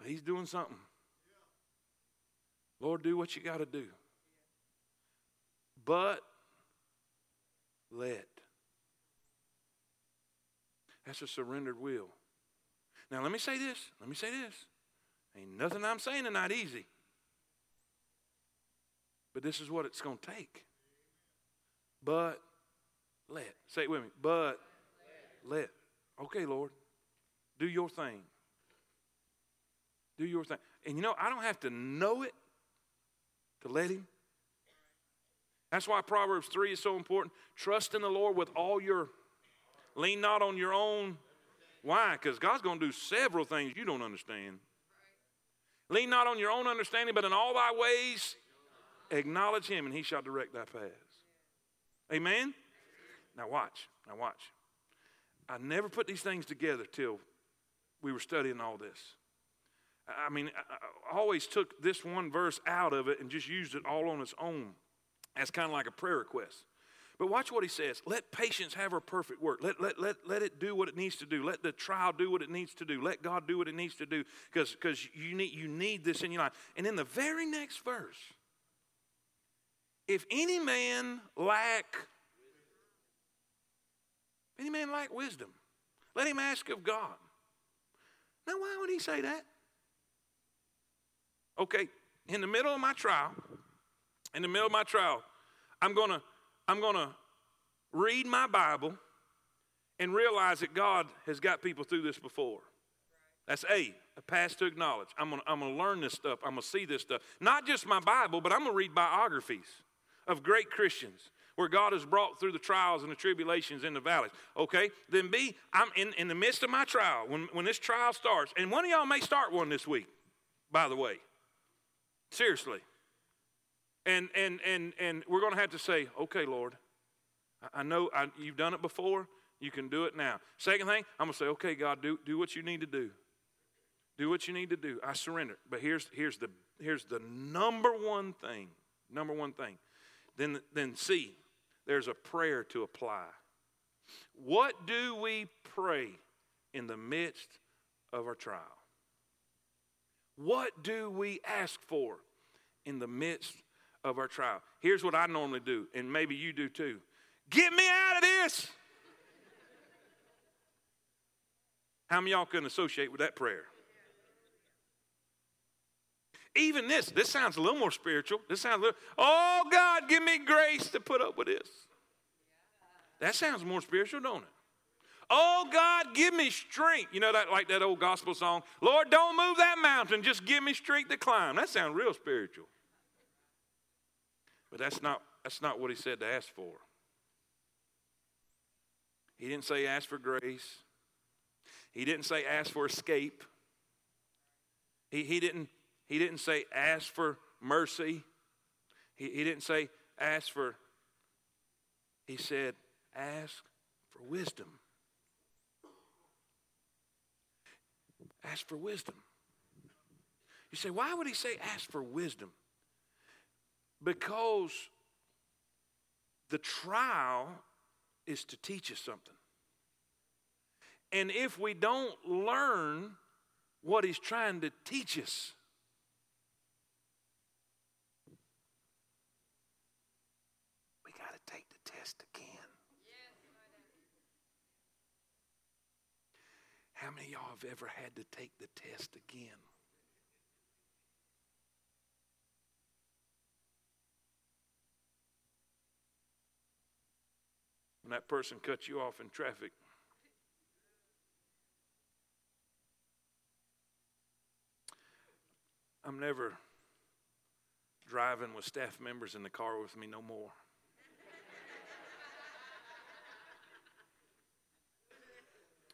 He's doing something. Lord, do what you got to do. But let. That's a surrendered will. Now, let me say this. Let me say this. Ain't nothing I'm saying tonight easy. But this is what it's going to take. But let. Say it with me. But let. Okay, Lord. Do your thing. Do your thing. And you know, I don't have to know it to let Him. That's why Proverbs 3 is so important. Trust in the Lord with all your, lean not on your own. Why? Because God's going to do several things you don't understand. Lean not on your own understanding, but in all thy ways acknowledge him, and he shall direct thy paths. Amen? Now watch. Now watch. I never put these things together till we were studying all this. I mean, I always took this one verse out of it and just used it all on its own as kind of like a prayer request. But watch what he says. Let patience have her perfect work. Let, let, let, let it do what it needs to do. Let the trial do what it needs to do. Let God do what it needs to do because you need, you need this in your life. And in the very next verse, if any man lack, any man lack wisdom, let him ask of God. Now, why would he say that? Okay, in the middle of my trial, in the middle of my trial, I'm to I'm to read my Bible and realize that God has got people through this before. That's A, a pass to acknowledge. I'm to I'm gonna learn this stuff. I'm to see this stuff. Not just my Bible, but I'm to read biographies of great Christians where God has brought through the trials and the tribulations in the valleys. Okay? Then B, I'm in, in the midst of my trial, when, when this trial starts, and one of y'all may start one this week, by the way. Seriously. And, and, and, and we're going to have to say, okay, Lord, I know I, you've done it before. You can do it now. Second thing, I'm going to say, okay, God, do, do what you need to do. Do what you need to do. I surrender. But here's, here's, the, here's the number one thing. Number one thing. Then, then C, there's a prayer to apply. What do we pray in the midst of our trial? What do we ask for in the midst of our trial. Here's what I normally do, and maybe you do too get me out of this. How many y'all can associate with that prayer? Even this, this sounds a little more spiritual. This sounds a little, oh God, give me grace to put up with this. That sounds more spiritual, don't it? Oh God, give me strength. You know that like that old gospel song, Lord, don't move that mountain, just give me strength to climb. That sounds real spiritual. But that's not, that's not what he said to ask for. He didn't say ask for grace. He didn't say ask for escape. He, he, didn't, he didn't say ask for mercy. He, he didn't say ask for, he said ask for wisdom. Ask for wisdom. You say, why would he say ask for wisdom? Because the trial is to teach us something. And if we don't learn what he's trying to teach us, we got to take the test again. How many y'all have ever had to take the test again? When that person cuts you off in traffic, I'm never driving with staff members in the car with me no more.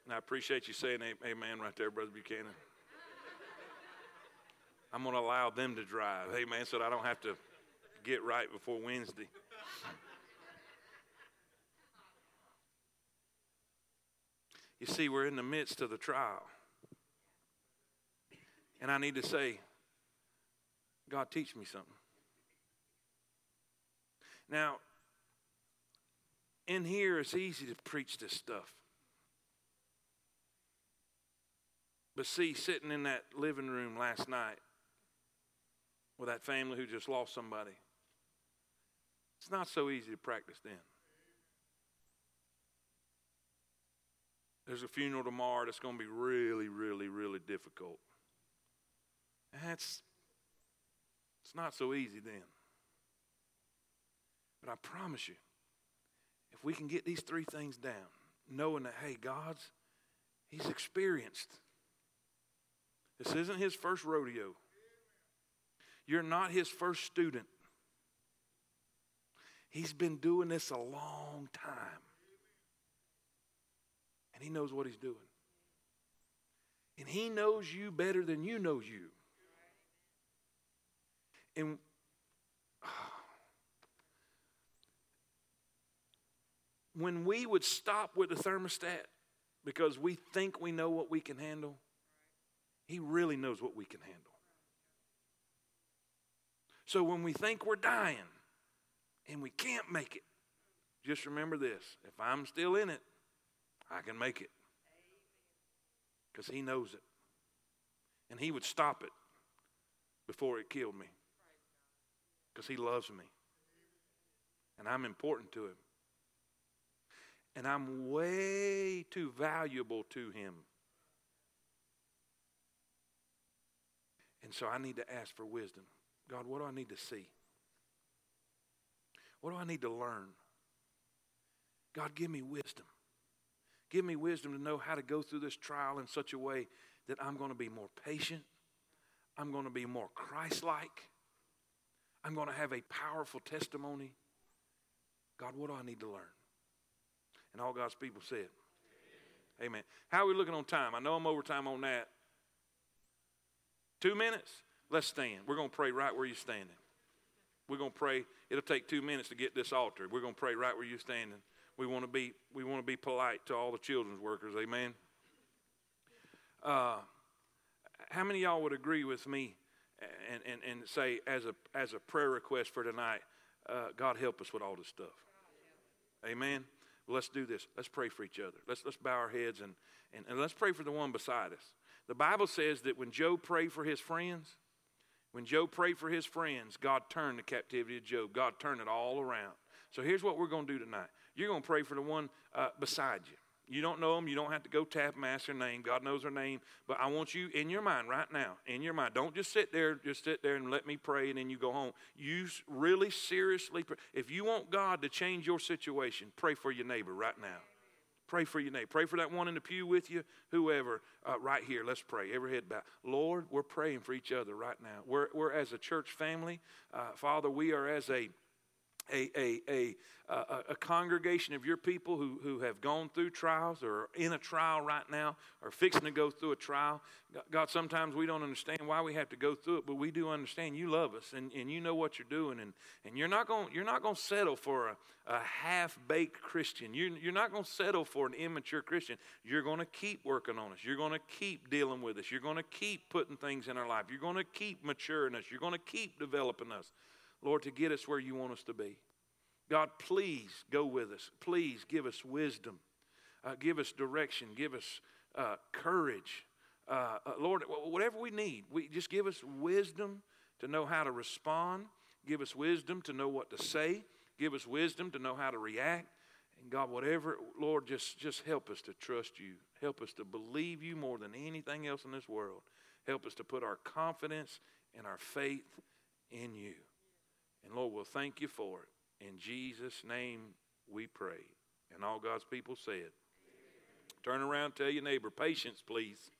And I appreciate you saying amen right there, Brother Buchanan. I'm going to allow them to drive, amen, so I don't have to get right before Wednesday. You see, we're in the midst of the trial. And I need to say, God, teach me something. Now, in here, it's easy to preach this stuff. But see, sitting in that living room last night with that family who just lost somebody, it's not so easy to practice then. There's a funeral tomorrow that's going to be really, really, really difficult. That's it's not so easy then. But I promise you, if we can get these three things down, knowing that, hey, God's, He's experienced. This isn't His first rodeo. You're not His first student. He's been doing this a long time. And He knows what He's doing. And He knows you better than you know you. And when we would stop with the thermostat because we think we know what we can handle, He really knows what we can handle. So when we think we're dying and we can't make it, just remember this if I'm still in it, I can make it. Because He knows it. And He would stop it before it killed me because He loves me. And I'm important to Him. And I'm way too valuable to Him. And so I need to ask for wisdom. God, what do I need to see? What do I need to learn? God, give me wisdom. Give me wisdom to know how to go through this trial in such a way that I'm going to be more patient. I'm going to be more Christ like. I'm going to have a powerful testimony. God, what do I need to learn? And all God's people said, Amen. Amen. How are we looking on time? I know I'm over time on that. Two minutes? Let's stand. We're going to pray right where you're standing. We're going to pray. It'll take two minutes to get this altar. We're going to pray right where you're standing. We want to be, we want to be polite to all the children's workers. Amen. Uh, how many y'all would agree with me and, and, and say, as a, as a prayer request for tonight, uh, God help us with all this stuff. Amen. Well, let's do this. Let's pray for each other. Let's, let's bow our heads and, and, and let's pray for the one beside us. The Bible says that when Job prayed for his friends, when Job prayed for his friends, God turned the captivity of Job. God turned it all around. So here's what we're going to do tonight. You're going to pray for the one uh, beside you. You don't know them. You don't have to go tap them, ask their name. God knows their name. But I want you in your mind right now, in your mind. Don't just sit there, just sit there and let me pray and then you go home. You really seriously pray. If you want God to change your situation, pray for your neighbor right now. Pray for your neighbor. Pray for that one in the pew with you, whoever, uh, right here. Let's pray. Every head bowed. Lord, we're praying for each other right now. We're, we're as a church family. Uh, Father, we are as a a, a, a, a, congregation of your people who, who have gone through trials or are in a trial right now or fixing to go through a trial. God, sometimes we don't understand why we have to go through it, but we do understand you love us and, and you know what you're doing. And, and you're not going you're not going to settle for a, a half baked Christian. You, you're not going to settle for an immature Christian. You're going to keep working on us. You're going to keep dealing with us. You're going to keep putting things in our life. You're going to keep maturing us. You're going to keep developing us. Lord, to get us where you want us to be. God, please go with us. Please give us wisdom. Uh, give us direction. Give us uh, courage. Uh, uh Lord, whatever we need, we just give us wisdom to know how to respond. Give us wisdom to know what to say. Give us wisdom to know how to react. And God, whatever, Lord, just, just help us to trust you. Help us to believe you more than anything else in this world. Help us to put our confidence and our faith in you. And Lord, we'll thank you for it. In Jesus' name we pray. And all God's people said. Turn around, tell your neighbor, patience, please.